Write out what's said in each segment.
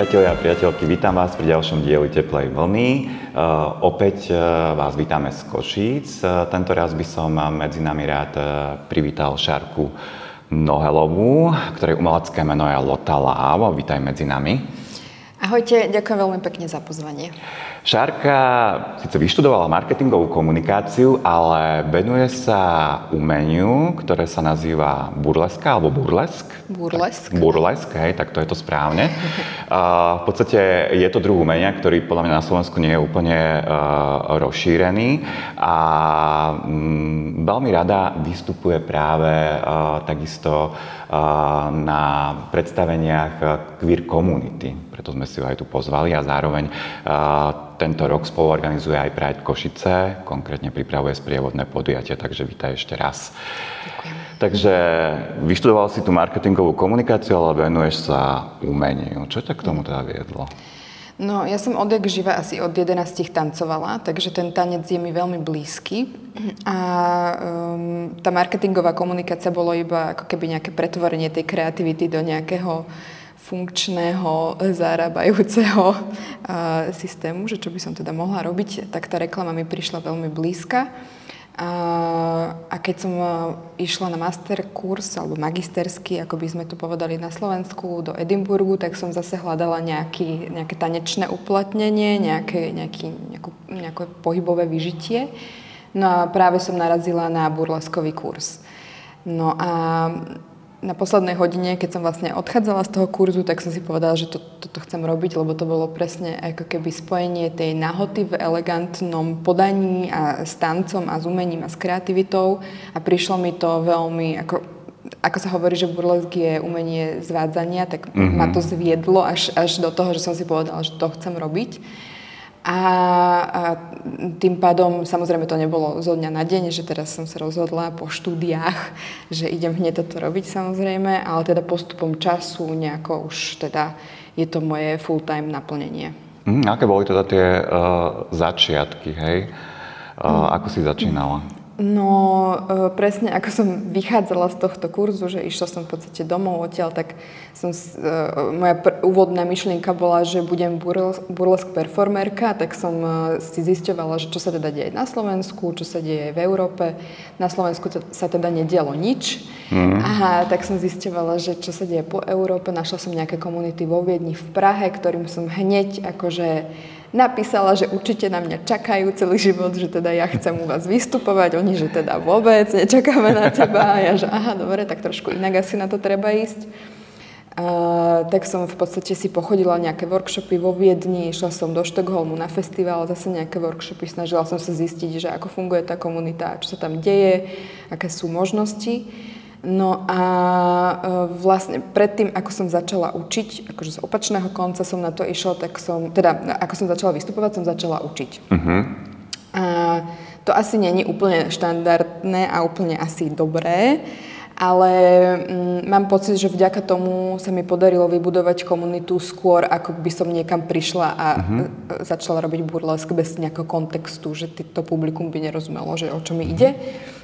priatelia a priateľky, vítam vás pri ďalšom dieli Teplej vlny. Uh, opäť uh, vás vítame z Košíc. Uh, tento raz by som medzi nami rád privítal Šarku Nohelovú, ktorej umelecké meno je Lota Láv. Vítaj medzi nami. Ahojte, ďakujem veľmi pekne za pozvanie. Šárka síce vyštudovala marketingovú komunikáciu, ale venuje sa umeniu, ktoré sa nazýva burleska alebo burlesk. Burlesk. Tak, burlesk, hej, tak to je to správne. Uh, v podstate je to druh umenia, ktorý podľa mňa na Slovensku nie je úplne uh, rozšírený a um, veľmi rada vystupuje práve uh, takisto na predstaveniach queer community. Preto sme si ho aj tu pozvali a zároveň tento rok spoluorganizuje aj Pride Košice, konkrétne pripravuje sprievodné podujatie, takže vítaj ešte raz. Ďakujem. Takže vyštudoval si tú marketingovú komunikáciu, ale venuješ sa umeniu. Čo ťa k tomu teda viedlo? No, ja som odjak živa asi od 11 tancovala, takže ten tanec je mi veľmi blízky. A um, tá marketingová komunikácia bolo iba ako keby nejaké pretvorenie tej kreativity do nejakého funkčného, zarábajúceho uh, systému, že čo by som teda mohla robiť, tak tá reklama mi prišla veľmi blízka. A keď som e, išla na master kurz alebo magisterský, ako by sme to povedali na Slovensku, do Edimburgu, tak som zase hľadala nejaký, nejaké tanečné uplatnenie, nejaké, nejaký, nejakú, nejaké pohybové vyžitie. No a práve som narazila na burleskový kurz. No a na poslednej hodine, keď som vlastne odchádzala z toho kurzu, tak som si povedala, že to, toto chcem robiť, lebo to bolo presne ako keby spojenie tej nahoty v elegantnom podaní a s tancom a s umením a s kreativitou a prišlo mi to veľmi ako ako sa hovorí, že burlesk je umenie zvádzania, tak mm-hmm. ma to zviedlo až, až do toho, že som si povedala, že to chcem robiť. A, a tým pádom, samozrejme to nebolo zo dňa na deň, že teraz som sa rozhodla po štúdiách, že idem hneď toto robiť samozrejme, ale teda postupom času nejako už teda je to moje full-time naplnenie. Mm, aké boli teda tie uh, začiatky, hej? Uh, mm. Ako si začínala? No, e, presne ako som vychádzala z tohto kurzu, že išla som v podstate domov odtiaľ, tak som, e, moja pr- úvodná myšlienka bola, že budem burlesk performerka, tak som e, si zisťovala, že čo sa teda deje na Slovensku, čo sa deje v Európe. Na Slovensku t- sa teda nedialo nič. Mm. Aha, tak som zisťovala, že čo sa deje po Európe. Našla som nejaké komunity vo Viedni v Prahe, ktorým som hneď akože napísala, že určite na mňa čakajú celý život, že teda ja chcem u vás vystupovať, oni, že teda vôbec nečakáme na teba. A ja, že aha, dobre, tak trošku inak asi na to treba ísť. Uh, tak som v podstate si pochodila nejaké workshopy vo Viedni, išla som do Štokholmu na festival, zase nejaké workshopy, snažila som sa zistiť, že ako funguje tá komunita, čo sa tam deje, aké sú možnosti. No a e, vlastne predtým, ako som začala učiť, akože z opačného konca som na to išla, tak som, teda ako som začala vystupovať, som začala učiť. Uh-huh. A to asi není úplne štandardné a úplne asi dobré, ale mm, mám pocit, že vďaka tomu sa mi podarilo vybudovať komunitu skôr, ako by som niekam prišla a uh-huh. začala robiť burlesk bez nejakého kontextu, že to publikum by nerozumelo, že o čo mi uh-huh.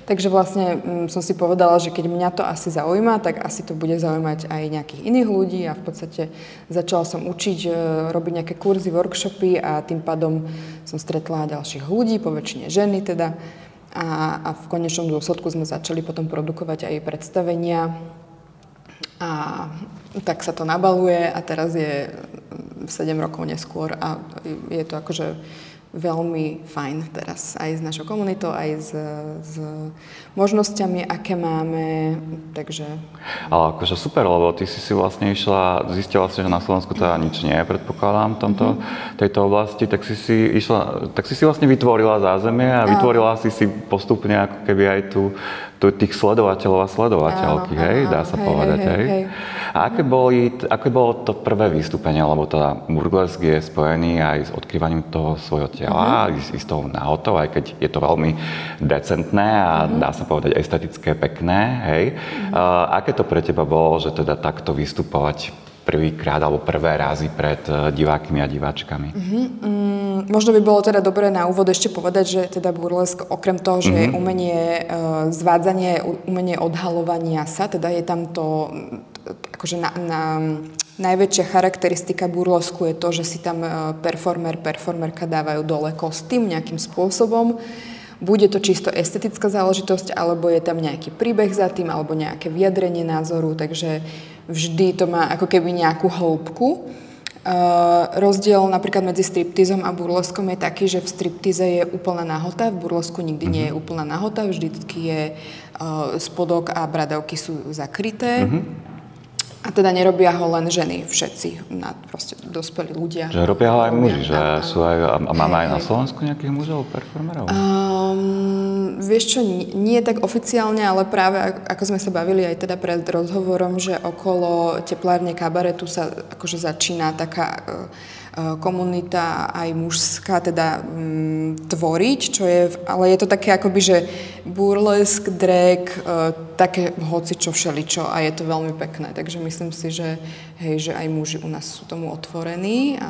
Takže vlastne mm, som si povedala, že keď mňa to asi zaujíma, tak asi to bude zaujímať aj nejakých iných ľudí a v podstate začala som učiť, e, robiť nejaké kurzy, workshopy a tým pádom som stretla ďalších ľudí, po väčšine ženy teda. A, a v konečnom dôsledku sme začali potom produkovať aj predstavenia a tak sa to nabaluje a teraz je 7 rokov neskôr a je to akože veľmi fajn teraz aj s našou komunitou, aj s, s možnosťami, aké máme, takže... Ale akože super, lebo ty si si vlastne išla, zistila si, že na Slovensku teda nič nie je, predpokladám, v tomto, mm-hmm. tejto oblasti, tak si si išla, tak si si vlastne vytvorila zázemie a vytvorila si si postupne ako keby aj tú, tú tých sledovateľov a sledovateľky, áno, hej, áno, dá sa hej, povedať, hej. hej. hej. A aké, boli, aké bolo to prvé vystúpenie, lebo teda burlesk je spojený aj s odkrývaním toho svojho tela, uh-huh. s tou náhotou, aj keď je to veľmi decentné a uh-huh. dá sa povedať estetické, pekné, hej. Uh-huh. Uh, aké to pre teba bolo, že teda takto vystupovať prvýkrát alebo prvé razy pred e, divákmi a diváčkami. Uh-huh. Mm, možno by bolo teda dobré na úvod ešte povedať, že teda burlesk okrem toho, že uh-huh. je umenie uh, zvádzanie, umenie odhalovania sa, teda je tam to akože na, na, najväčšia charakteristika burlesku je to, že si tam performer, performerka dávajú dole kostým nejakým spôsobom. Bude to čisto estetická záležitosť, alebo je tam nejaký príbeh za tým, alebo nejaké vyjadrenie názoru, takže vždy to má ako keby nejakú hĺbku. Uh, rozdiel napríklad medzi striptizom a burleskom je taký, že v striptize je úplná nahota, v burlesku nikdy nie je mhm. úplná nahota, vždycky je uh, spodok a bradavky sú zakryté. Uh-huh. A teda nerobia ho len ženy, všetci, na, proste dospelí ľudia. Že robia ho aj muži, že a, sú aj, a máme aj na Slovensku nejakých mužov, performerov? Um, vieš čo, nie, tak oficiálne, ale práve ako sme sa bavili aj teda pred rozhovorom, že okolo teplárne kabaretu sa akože začína taká uh, E, komunita aj mužská teda mm, tvoriť, čo je, ale je to také akoby, že burlesk, drag, e, také hoci čo všeličo a je to veľmi pekné, takže myslím si, že, hej, že aj muži u nás sú tomu otvorení a,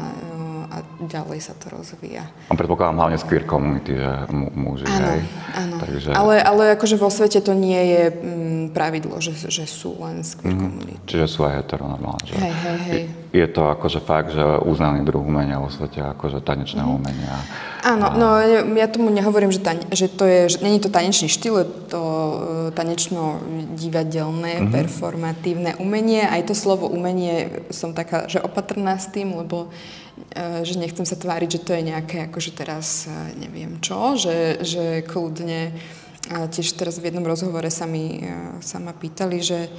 a ďalej sa to rozvíja. A predpokladám hlavne z queer community, že muži, áno, hej? Áno, Takže... ale, ale akože vo svete to nie je mm, pravidlo, že, že sú len z queer mm, community. Čiže sú aj heteronormálne, že? Hej, hej, hej je to akože fakt, že uznaný druh umenia vo svete, akože tanečné mm. umenia. Áno, a... no ja tomu nehovorím, že, tane, že to je, že není to tanečný štýl, je to uh, tanečno-divadelné, mm-hmm. performatívne umenie. Aj to slovo umenie som taká, že opatrná s tým, lebo uh, že nechcem sa tváriť, že to je nejaké, akože teraz uh, neviem čo, že, že kľudne a tiež teraz v jednom rozhovore sa mi sa ma pýtali, že,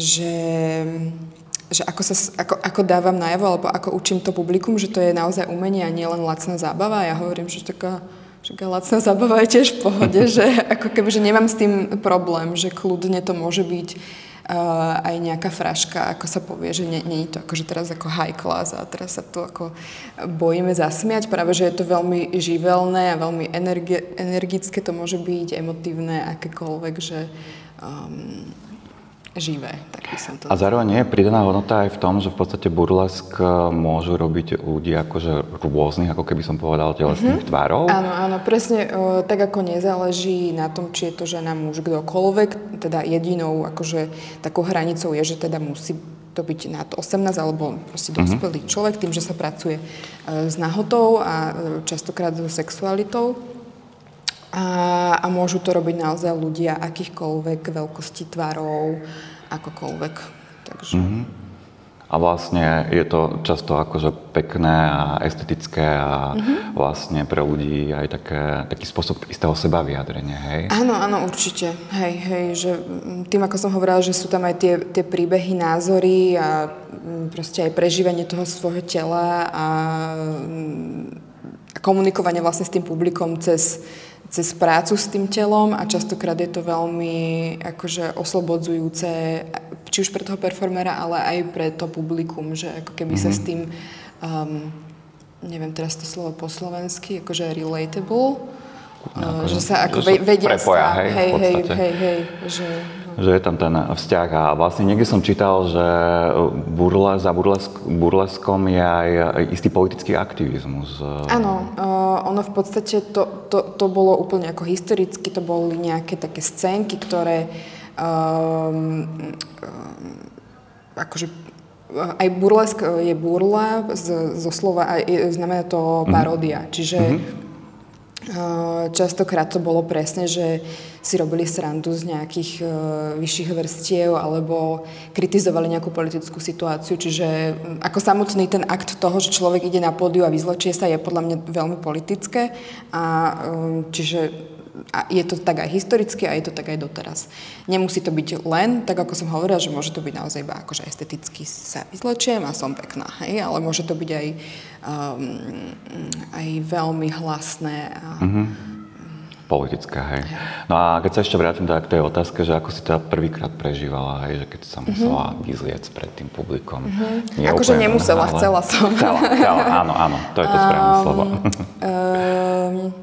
že že ako, sa, ako, ako dávam najavo, alebo ako učím to publikum, že to je naozaj umenie a nie len lacná zábava. Ja hovorím, že taká, že lacná zábava je tiež v pohode, že ako keby, že nemám s tým problém, že kľudne to môže byť uh, aj nejaká fraška, ako sa povie, že nie, nie je to akože teraz ako high class a teraz sa tu ako bojíme zasmiať, práve že je to veľmi živelné a veľmi energi- energické to môže byť, emotívne, akékoľvek, že um, živé. Tak by som to a zároveň je pridaná hodnota aj v tom, že v podstate burlesk e, môžu robiť ľudia akože rôznych, ako keby som povedal, telesných mm-hmm. tvárov. Áno, áno, presne e, tak ako nezáleží na tom, či je to žena, muž, kdokoľvek, teda jedinou akože takou hranicou je, že teda musí to byť nad 18 alebo proste mhm. dospelý mm-hmm. človek, tým, že sa pracuje e, s nahotou a častokrát so sexualitou. A, a môžu to robiť naozaj ľudia akýchkoľvek veľkosti tvarov, akokoľvek. Takže... Mm-hmm. A vlastne je to často akože pekné a estetické a mm-hmm. vlastne pre ľudí aj také, taký spôsob istého seba vyjadrenia, hej? Áno, áno, určite. Hej, hej, že tým, ako som hovorila, že sú tam aj tie, tie príbehy, názory a proste aj prežívanie toho svojho tela a komunikovanie vlastne s tým publikom cez cez prácu s tým telom a častokrát je to veľmi akože oslobodzujúce či už pre toho performera, ale aj pre to publikum, že ako keby mm-hmm. sa s mhm. tým um, neviem teraz to slovo po slovensky, akože relatable, no, uh, že sa ako že vedia prepoja, hej, hej, hej, hej, hej, že že je tam ten vzťah a vlastne niekde som čítal, že burles, za burlesk, burleskom je aj istý politický aktivizmus. Áno, uh, ono v podstate to, to, to bolo úplne ako historicky, to boli nejaké také scénky, ktoré um, akože aj burlesk je burla z, zo slova, aj, znamená to mhm. paródia, mm-hmm. čiže mm-hmm Častokrát to bolo presne, že si robili srandu z nejakých uh, vyšších vrstiev alebo kritizovali nejakú politickú situáciu. Čiže ako samotný ten akt toho, že človek ide na pódiu a vyzlečie sa, je podľa mňa veľmi politické. A um, čiže a je to tak aj historicky a je to tak aj doteraz. Nemusí to byť len, tak ako som hovorila, že môže to byť naozaj iba akože esteticky sa vyzlečiem a som pekná, hej, ale môže to byť aj, um, aj veľmi hlasné. A, mm-hmm. Politické, hej. No a keď sa ešte vrátim teda k tej otázke, že ako si teda prvýkrát prežívala, hej, že keď sa musela mm-hmm. vyzliec pred tým publikom. Mm-hmm. Akože nemusela, chcela som. Chcela, chcela, áno, áno, to je to správne um, slovo. Um,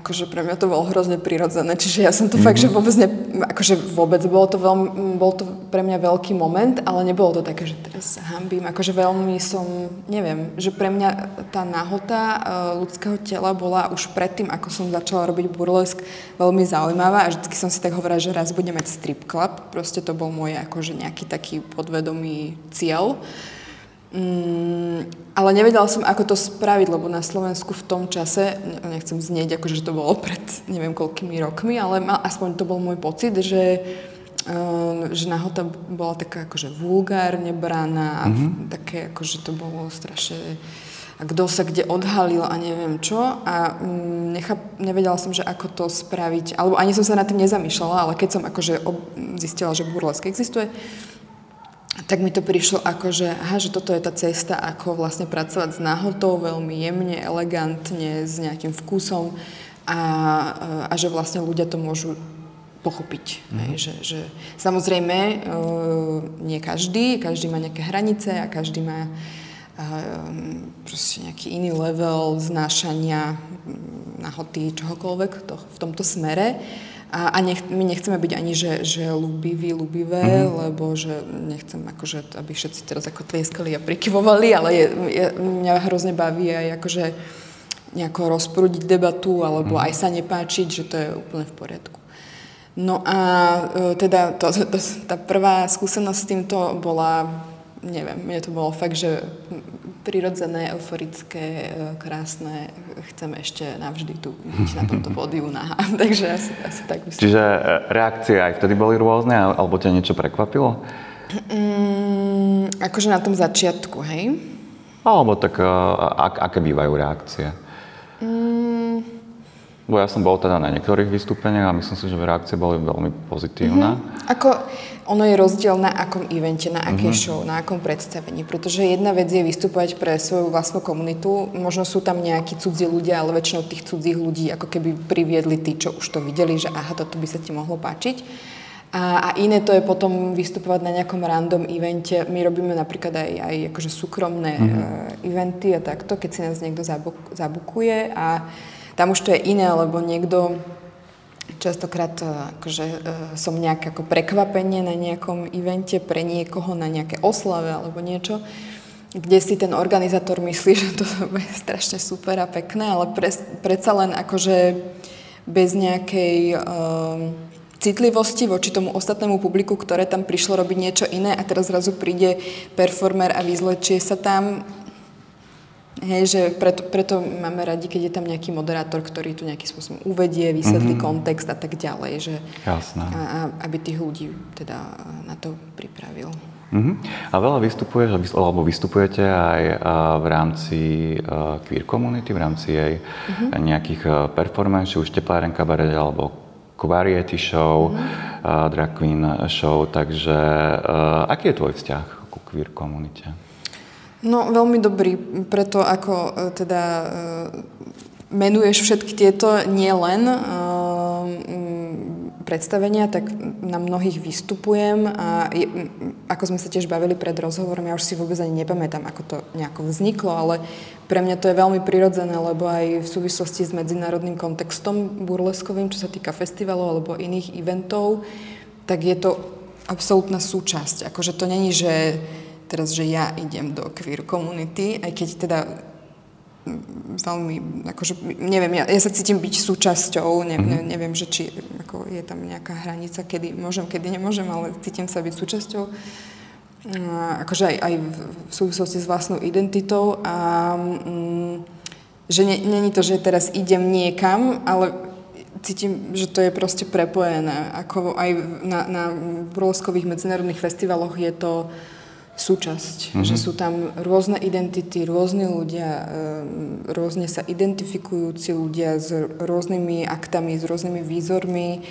akože pre mňa to bolo hrozne prirodzené, čiže ja som to mm-hmm. fakt, že vôbec ne, akože vôbec, bolo to, veľmi, bol to pre mňa veľký moment, ale nebolo to také, že teraz sa hambím, akože veľmi som, neviem, že pre mňa tá nahota uh, ľudského tela bola už predtým, ako som začala robiť burlesk, veľmi zaujímavá a vždycky som si tak hovorila, že raz budem mať strip club, proste to bol môj akože nejaký taký podvedomý cieľ. Mm, ale nevedela som, ako to spraviť, lebo na Slovensku v tom čase, nechcem znieť, akože to bolo pred neviem koľkými rokmi, ale mal, aspoň to bol môj pocit, že, uh, že nahota bola taká akože vulgárne braná, mm-hmm. také akože to bolo strašne a kto sa kde odhalil a neviem čo a um, nechap, nevedela som, že ako to spraviť, alebo ani som sa nad tým nezamýšľala, ale keď som akože ob, zistila, že burlesk existuje, tak mi to prišlo ako, že, aha, že toto je tá cesta, ako vlastne pracovať s náhotou veľmi jemne, elegantne, s nejakým vkusom a, a že vlastne ľudia to môžu pochopiť. Mm. Hej, že, že, samozrejme, e, nie každý, každý má nejaké hranice a každý má e, proste nejaký iný level znášania nahoty, čohokoľvek to, v tomto smere. A, a nech, my nechceme byť ani, že, že ľubiví, ľubivé, mm-hmm. lebo že nechcem akože, aby všetci teraz ako tlieskali a prikyvovali, ale je, je, mňa hrozne baví aj akože nejako rozprúdiť debatu, alebo mm-hmm. aj sa nepáčiť, že to je úplne v poriadku. No a e, teda to, to, tá prvá skúsenosť s týmto bola, neviem, mne to bolo fakt, že prirodzené, euforické, e, krásne. Chcem ešte navždy tu byť na tomto pódiu nahá. Takže asi, asi tak myslím. Čiže e, reakcie aj vtedy boli rôzne, alebo ťa niečo prekvapilo? Mm, akože na tom začiatku, hej? Alebo tak, e, ak, aké bývajú reakcie? Bo ja som bol teda na niektorých vystúpeniach a myslím si, že reakcie boli veľmi pozitívne. Mm-hmm. Ako, ono je rozdiel na akom evente, na akej uh-huh. show, na akom predstavení. Pretože jedna vec je vystúpať pre svoju vlastnú komunitu. Možno sú tam nejakí cudzí ľudia, ale väčšinou tých cudzích ľudí ako keby priviedli tí, čo už to videli, že aha, toto by sa ti mohlo páčiť. A, a iné to je potom vystupovať na nejakom random evente. My robíme napríklad aj, aj akože súkromné uh-huh. uh, eventy a takto, keď si nás niekto zabuk, zabukuje a tam už to je iné, lebo niekto Častokrát e, akože, e, som nejak ako prekvapenie na nejakom evente pre niekoho, na nejaké oslave alebo niečo, kde si ten organizátor myslí, že to je strašne super a pekné, ale pre, predsa len akože bez nejakej um, citlivosti voči tomu ostatnému publiku, ktoré tam prišlo robiť niečo iné a teraz zrazu príde performer a vyzlečie sa tam, Hej, že preto, preto máme radi, keď je tam nejaký moderátor, ktorý tu nejakým spôsobom uvedie, vysvetlí mm-hmm. kontext a tak ďalej. Že, Jasné. A, a, aby tých ľudí teda na to pripravil. Mm-hmm. A veľa vystupuješ, alebo vystupujete aj v rámci queer community, v rámci jej mm-hmm. nejakých performance, či už tepláren kabaret, alebo variety show, mm-hmm. drag queen show. Takže aký je tvoj vzťah ku queer komunite? No veľmi dobrý, preto ako e, teda e, menuješ všetky tieto nie len e, predstavenia, tak na mnohých vystupujem a je, ako sme sa tiež bavili pred rozhovorom, ja už si vôbec ani nepamätám, ako to nejako vzniklo, ale pre mňa to je veľmi prirodzené, lebo aj v súvislosti s medzinárodným kontextom burleskovým, čo sa týka festivalov alebo iných eventov, tak je to absolútna súčasť. Akože to není, že teraz, že ja idem do queer komunity, aj keď teda mm, veľmi, akože, neviem, ja, ja sa cítim byť súčasťou, ne, ne, mhm. neviem, že či ako je tam nejaká hranica, kedy môžem, kedy nemôžem, ale cítim sa byť súčasťou. A, akože aj, aj v súvislosti s vlastnou identitou a mm, že není to, že teraz idem niekam, ale cítim, že to je proste prepojené. Ako aj na, na burleskových medzinárodných festivaloch je to súčasť. Mm-hmm. Že sú tam rôzne identity, rôzni ľudia, ehm, rôzne sa identifikujúci ľudia s rôznymi aktami, s rôznymi výzormi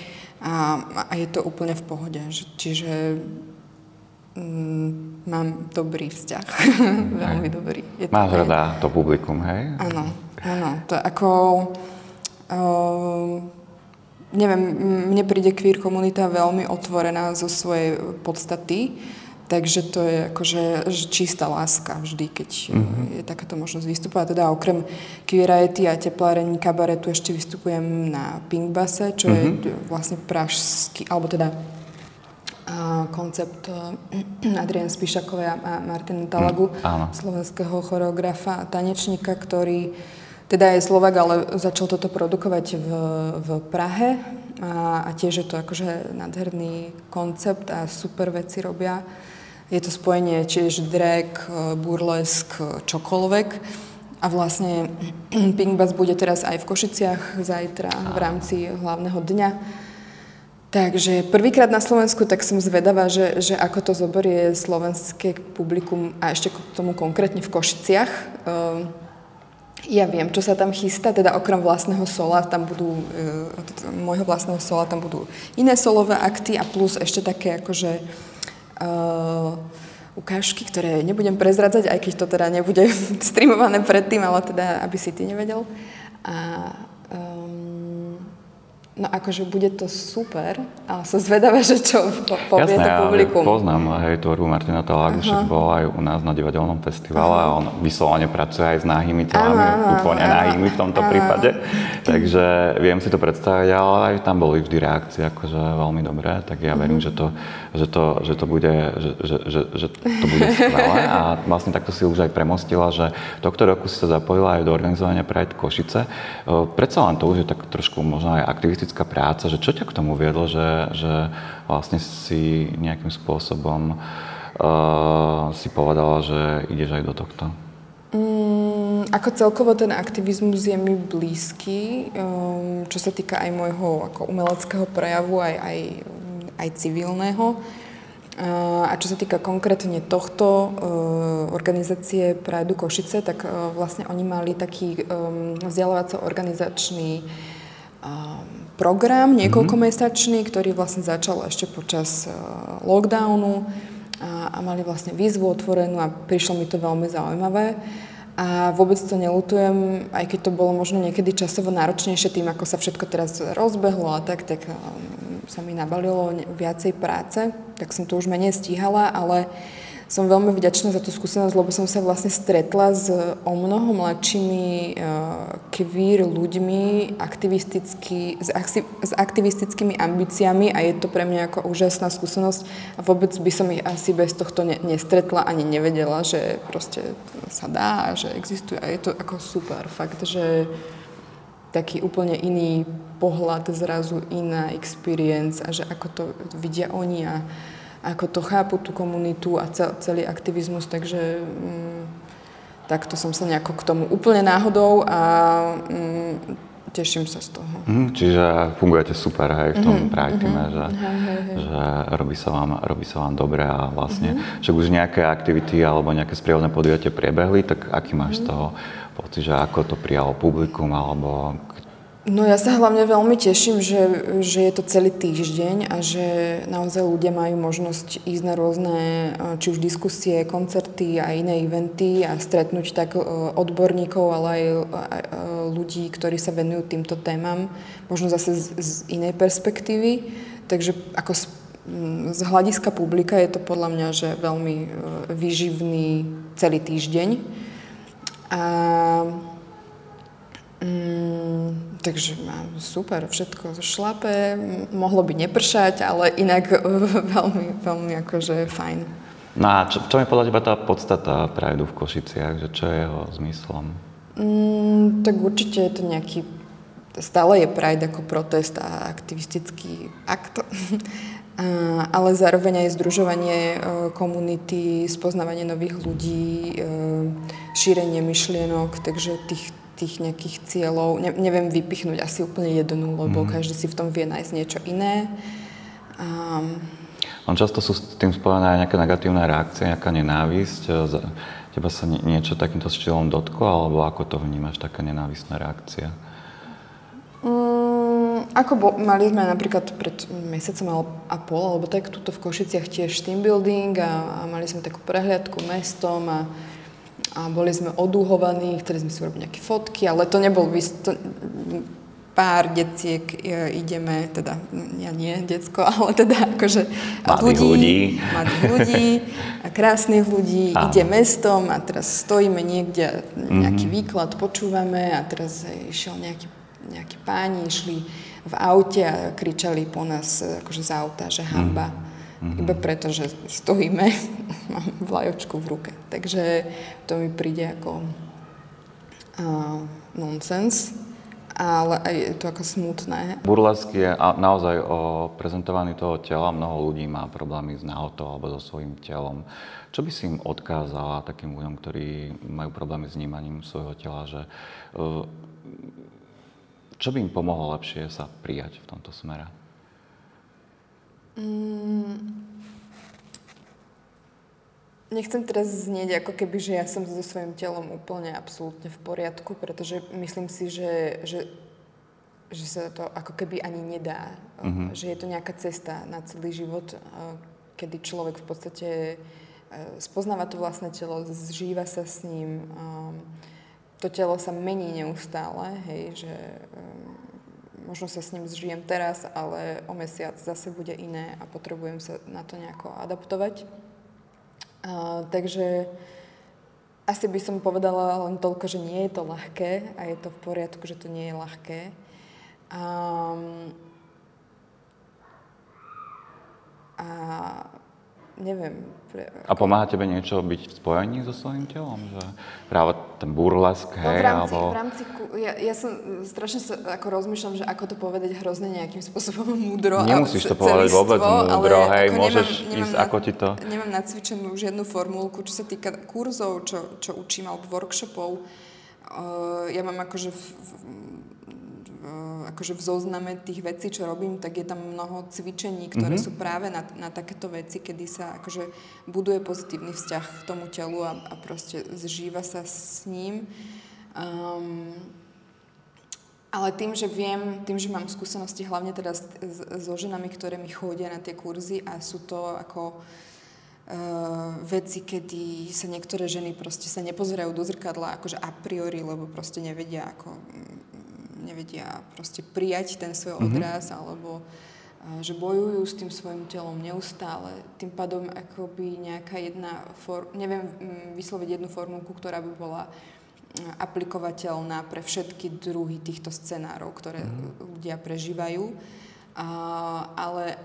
a, a je to úplne v pohode. Čiže mm, mám dobrý vzťah. Veľmi dobrý. Je Máš to, rada to publikum, hej? Áno, áno. To ako... Uh, neviem, mne príde queer komunita veľmi otvorená zo svojej podstaty Takže to je akože čistá láska vždy, keď mm-hmm. je takáto možnosť vystupovať. Teda okrem Queeriety a teplárení kabaretu ešte vystupujem na Pink Base, čo mm-hmm. je mhm. vlastne pražský, alebo teda a koncept Adrian Spišakovej a Martina Talagu, mm, slovenského choreografa a tanečníka, ktorý teda je Slovak, ale začal toto produkovať v, v Prahe a, a tiež je to akože nádherný koncept a super veci robia. Je to spojenie tiež drag, burlesk, čokoľvek. A vlastne Pink Bass bude teraz aj v Košiciach zajtra v rámci hlavného dňa. Takže prvýkrát na Slovensku, tak som zvedavá, že, že ako to zoberie slovenské publikum a ešte k tomu konkrétne v Košiciach. Uh, ja viem, čo sa tam chystá, teda okrem vlastného sola, tam budú, uh, môjho vlastného sola, tam budú iné solové akty a plus ešte také akože ukážky, ktoré nebudem prezradzať, aj keď to teda nebude streamované predtým, ale teda, aby si ty nevedel. A No akože bude to super, ale som zvedavá, že čo povie Jasné, to publikum. Ja poznám hej, tvorbu Martina Talágu, však bol aj u nás na divadelnom festivale a on vyslovene pracuje aj s náhymi telami, úplne náhymi v tomto prípade. Takže viem si to predstaviť, ale aj tam boli vždy reakcie akože veľmi dobré, tak ja verím, mm-hmm. že, to, že, to, že to bude, že, že, že, že to bude skvelé a vlastne takto si už aj premostila, že tohto roku si sa zapojila aj do organizovania Pride Košice. Predsa len to už je tak trošku možno aj aktivistické aktivistická práca, že čo ťa k tomu viedlo, že, že vlastne si nejakým spôsobom uh, si povedala, že ideš aj do tohto? Mm, ako celkovo ten aktivizmus je mi blízky, um, čo sa týka aj môjho ako umeleckého prejavu, aj, aj, aj civilného. Uh, a čo sa týka konkrétne tohto organizácie Prajdu Košice, tak uh, vlastne oni mali taký um, vzdelávaco-organizačný program niekoľkomesačný, ktorý vlastne začal ešte počas uh, lockdownu a, a mali vlastne výzvu otvorenú a prišlo mi to veľmi zaujímavé. A vôbec to nelutujem, aj keď to bolo možno niekedy časovo náročnejšie tým, ako sa všetko teraz rozbehlo a tak, tak um, sa mi nabalilo viacej práce, tak som to už menej stíhala, ale uh, som veľmi vďačná za tú skúsenosť, lebo som sa vlastne stretla s o mnoho mladšími uh, queer ľuďmi aktivisticky, s, s aktivistickými ambíciami a je to pre mňa ako úžasná skúsenosť a vôbec by som ich asi bez tohto ne, nestretla ani nevedela, že proste sa dá a že existuje. A je to ako super fakt, že taký úplne iný pohľad, zrazu iná experience a že ako to vidia oni a ako to chápu tú komunitu a celý aktivizmus, takže mm, takto som sa nejako k tomu úplne náhodou a mm, teším sa z toho. Mm, čiže fungujete super aj v tom mm-hmm, Pride mm-hmm. že, hej, hej, hej. že robí, sa vám, robí sa vám dobre a vlastne, mm-hmm. že už nejaké aktivity alebo nejaké sprievodné podujatie prebehli, tak aký máš mm-hmm. z toho pocit, že ako to prijalo publikum alebo No ja sa hlavne veľmi teším, že, že je to celý týždeň a že naozaj ľudia majú možnosť ísť na rôzne, či už diskusie, koncerty a iné eventy a stretnúť tak e, odborníkov, ale aj ľudí, ktorí sa venujú týmto témam, možno zase z, z inej perspektívy. Takže ako z, z hľadiska publika je to podľa mňa, že veľmi vyživný celý týždeň. A Mm, takže mám super, všetko šlape, mohlo by nepršať, ale inak veľmi, veľmi akože fajn. No a čo, čo je podľa teba tá podstata Prideu v Košiciach, že čo je jeho zmyslom? Mm, tak určite je to nejaký, stále je Pride ako protest a aktivistický akt, ale zároveň aj združovanie e, komunity, spoznávanie nových ľudí, e, šírenie myšlienok, takže tých, tých nejakých cieľov. Ne, neviem vypichnúť asi úplne jednu, lebo mm. každý si v tom vie nájsť niečo iné. Um, On často sú s tým spojené aj nejaké negatívne reakcie, nejaká nenávisť. Teba sa niečo takýmto štýlom dotklo, alebo ako to vnímaš, taká nenávistná reakcia? Um, ako bo, mali sme napríklad pred mesiacom a pol, alebo tak tuto v Košiciach tiež team building a, a mali sme takú prehliadku mestom a a boli sme odúhovaní, chceli sme si urobiť nejaké fotky, ale to nebol, to, pár deciek e, ideme, teda ja nie decko, ale teda akože mladých ľudí, ľudí. mladých ľudí a krásnych ľudí, a. ide mestom a teraz stojíme niekde, nejaký mm-hmm. výklad počúvame a teraz išiel nejaký, nejaký páni, išli v aute a kričali po nás akože z auta, že hamba. Mm-hmm. Iba preto, že stojíme, mám vlajočku v ruke. Takže to mi príde ako uh, nonsens ale aj je to ako smutné. Burlesk je naozaj o prezentovaní toho tela. Mnoho ľudí má problémy s nahotou alebo so svojím telom. Čo by si im odkázala takým ľuďom, ktorí majú problémy s vnímaním svojho tela, že e, čo by im pomohlo lepšie sa prijať v tomto smere? Mm, Nechcem teraz znieť ako keby, že ja som so svojím telom úplne absolútne v poriadku, pretože myslím si, že, že, že sa to ako keby ani nedá. Mm-hmm. Že je to nejaká cesta na celý život, kedy človek v podstate e, spoznáva to vlastné telo, zžíva sa s ním. To telo sa mení neustále, hej, že možno sa s ním zžijem teraz, ale o mesiac zase bude iné a potrebujem sa na to nejako adaptovať. Uh, takže asi by som povedala len toľko, že nie je to ľahké a je to v poriadku, že to nie je ľahké. Um, a neviem. Pre, ako... A pomáha tebe niečo byť v spojení so svojím telom? Že práve ten burlesk, hej? No v rámci, alebo... v rámci ja, ja som strašne sa ako rozmýšľam, že ako to povedať hrozne nejakým spôsobom múdro. Nemusíš to povedať vôbec múdro, hej, ako môžeš nemám, ísť nemám ako ti to... Nemám nacvičenú žiadnu formulku, čo sa týka kurzov, čo, čo učím, alebo workshopov. Uh, ja mám akože v, v, akože v zozname tých vecí, čo robím, tak je tam mnoho cvičení, ktoré mm-hmm. sú práve na, na takéto veci, kedy sa akože buduje pozitívny vzťah k tomu telu a, a proste zžíva sa s ním. Um, ale tým, že viem, tým, že mám skúsenosti hlavne teda so ženami, ktoré mi chodia na tie kurzy a sú to ako uh, veci, kedy sa niektoré ženy proste sa nepozerajú do zrkadla akože a priori, lebo proste nevedia ako nevedia proste prijať ten svoj mm-hmm. odraz alebo že bojujú s tým svojim telom neustále. Tým pádom akoby nejaká jedna, for, neviem mm, vysloviť jednu formulku, ktorá by bola mm, aplikovateľná pre všetky druhy týchto scenárov, ktoré mm. ľudia prežívajú. A, ale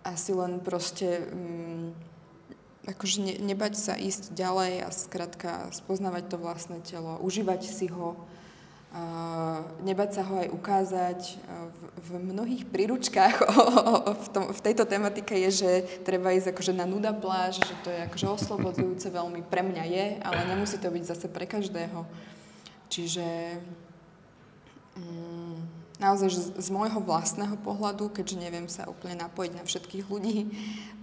asi len proste um, akože ne, nebať sa ísť ďalej a skrátka spoznávať to vlastné telo, užívať si ho, nebať sa ho aj ukázať. V, v mnohých príručkách o, o, o, v, tom, v tejto tematike je, že treba ísť akože na nuda pláž, že to je akože oslobodzujúce veľmi pre mňa je, ale nemusí to byť zase pre každého. Čiže... Mm, naozaj že z môjho vlastného pohľadu, keďže neviem sa úplne napojiť na všetkých ľudí,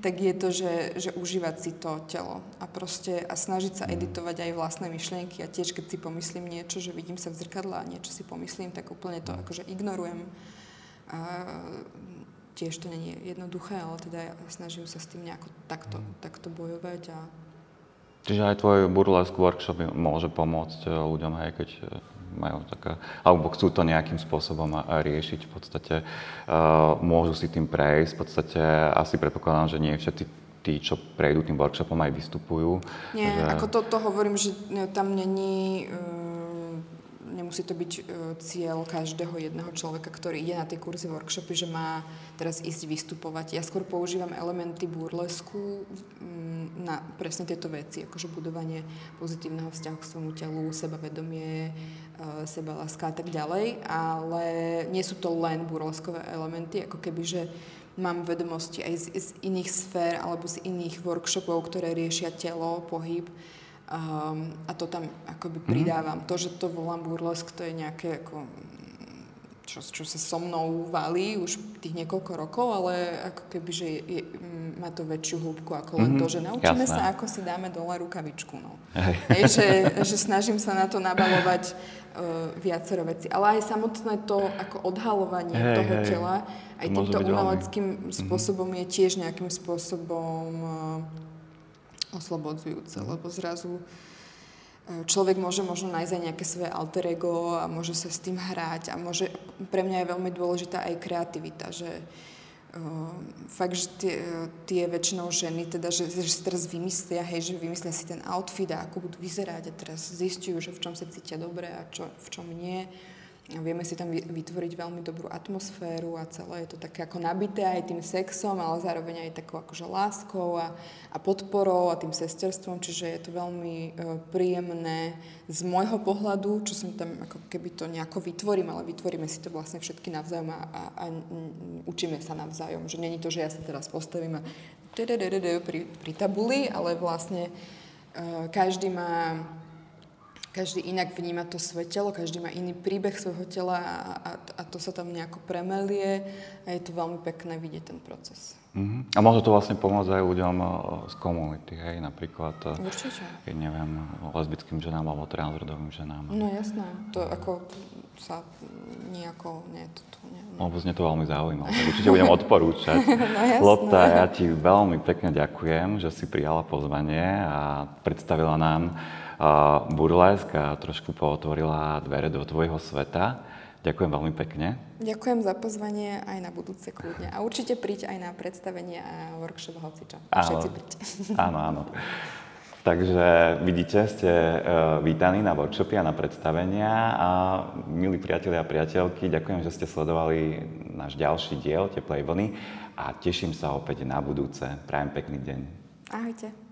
tak je to, že, že užívať si to telo a proste a snažiť sa editovať aj vlastné myšlienky a tiež keď si pomyslím niečo, že vidím sa v zrkadle a niečo si pomyslím, tak úplne to akože ignorujem. A tiež to je jednoduché, ale teda ja snažím sa s tým nejako takto, takto bojovať a Čiže aj tvoj burlesk workshop môže pomôcť eh, ľuďom, aj keď eh, majú taká, alebo chcú to nejakým spôsobom riešiť, v podstate uh, môžu si tým prejsť, v podstate asi predpokladám, že nie všetci tí, čo prejdú tým workshopom, aj vystupujú. Nie, že... ako to, to hovorím, že tam není... Uh nemusí to byť uh, cieľ každého jedného človeka, ktorý ide na tie kurzy, workshopy, že má teraz ísť vystupovať. Ja skôr používam elementy burlesku um, na presne tieto veci, akože budovanie pozitívneho vzťahu k svojmu telu, sebavedomie, uh, sebaláska a tak ďalej, ale nie sú to len burleskové elementy, ako keby, že mám vedomosti aj z, z iných sfér alebo z iných workshopov, ktoré riešia telo, pohyb, Um, a to tam akoby mhm. pridávam. Mm. To, že to volám burlesk, to je nejaké ako čo, čo sa so mnou valí už tých niekoľko rokov, ale ako keby, že je, je, má to väčšiu hĺbku ako len mm-hmm. to, že naučíme Jasné. sa, ako si dáme dole rukavičku. No. Hej. Hej, že, že snažím sa na to nabalovať uh, viacero veci. Ale aj samotné to ako odhalovanie hej, toho hej. tela, aj to týmto umeleckým veľmi. spôsobom mm-hmm. je tiež nejakým spôsobom uh, oslobodzujúce, lebo zrazu človek môže možno nájsť aj nejaké svoje alter ego a môže sa s tým hrať a môže, pre mňa je veľmi dôležitá aj kreativita, že uh, fakt, že tie, tie väčšinou ženy, teda, že, že si teraz vymyslia, hej, že vymyslia si ten outfit a ako budú vyzerať a teraz zistujú, že v čom sa cítia dobre a čo, v čom nie. Vieme si tam vytvoriť veľmi dobrú atmosféru a celé je to také ako nabité aj tým sexom, ale zároveň aj takou akože láskou a, a podporou a tým sesterstvom, čiže je to veľmi uh, príjemné z môjho pohľadu, čo som tam ako keby to nejako vytvorím, ale vytvoríme si to vlastne všetky navzájom a, a, a učíme sa navzájom, že není to, že ja sa teraz postavím a pri, pri tabuli, ale vlastne uh, každý má každý inak vníma to svoje telo, každý má iný príbeh svojho tela a, a, a to sa tam nejako premelie a je to veľmi pekné vidieť ten proces. Uh-huh. A môže to vlastne pomôcť aj ľuďom uh, z komunity, hej, napríklad Určite. Ja neviem, lesbickým ženám alebo transrodovým ženám. No jasné, to ako sa nejako, nie, to, to nie. No. Lebo znie to veľmi zaujímavé, určite budem odporúčať. no jasné. Lotta, ja ti veľmi pekne ďakujem, že si prijala pozvanie a predstavila nám burlesk a trošku pootvorila dvere do tvojho sveta. Ďakujem veľmi pekne. Ďakujem za pozvanie aj na budúce kľudne. A určite príď aj na predstavenie a workshop hocičo. Všetci príďte. Áno, áno. Takže vidíte, ste uh, vítaní na workshopy a na predstavenia a milí priatelia a priateľky, ďakujem, že ste sledovali náš ďalší diel Teplej vlny a teším sa opäť na budúce. Prajem pekný deň. Ahojte.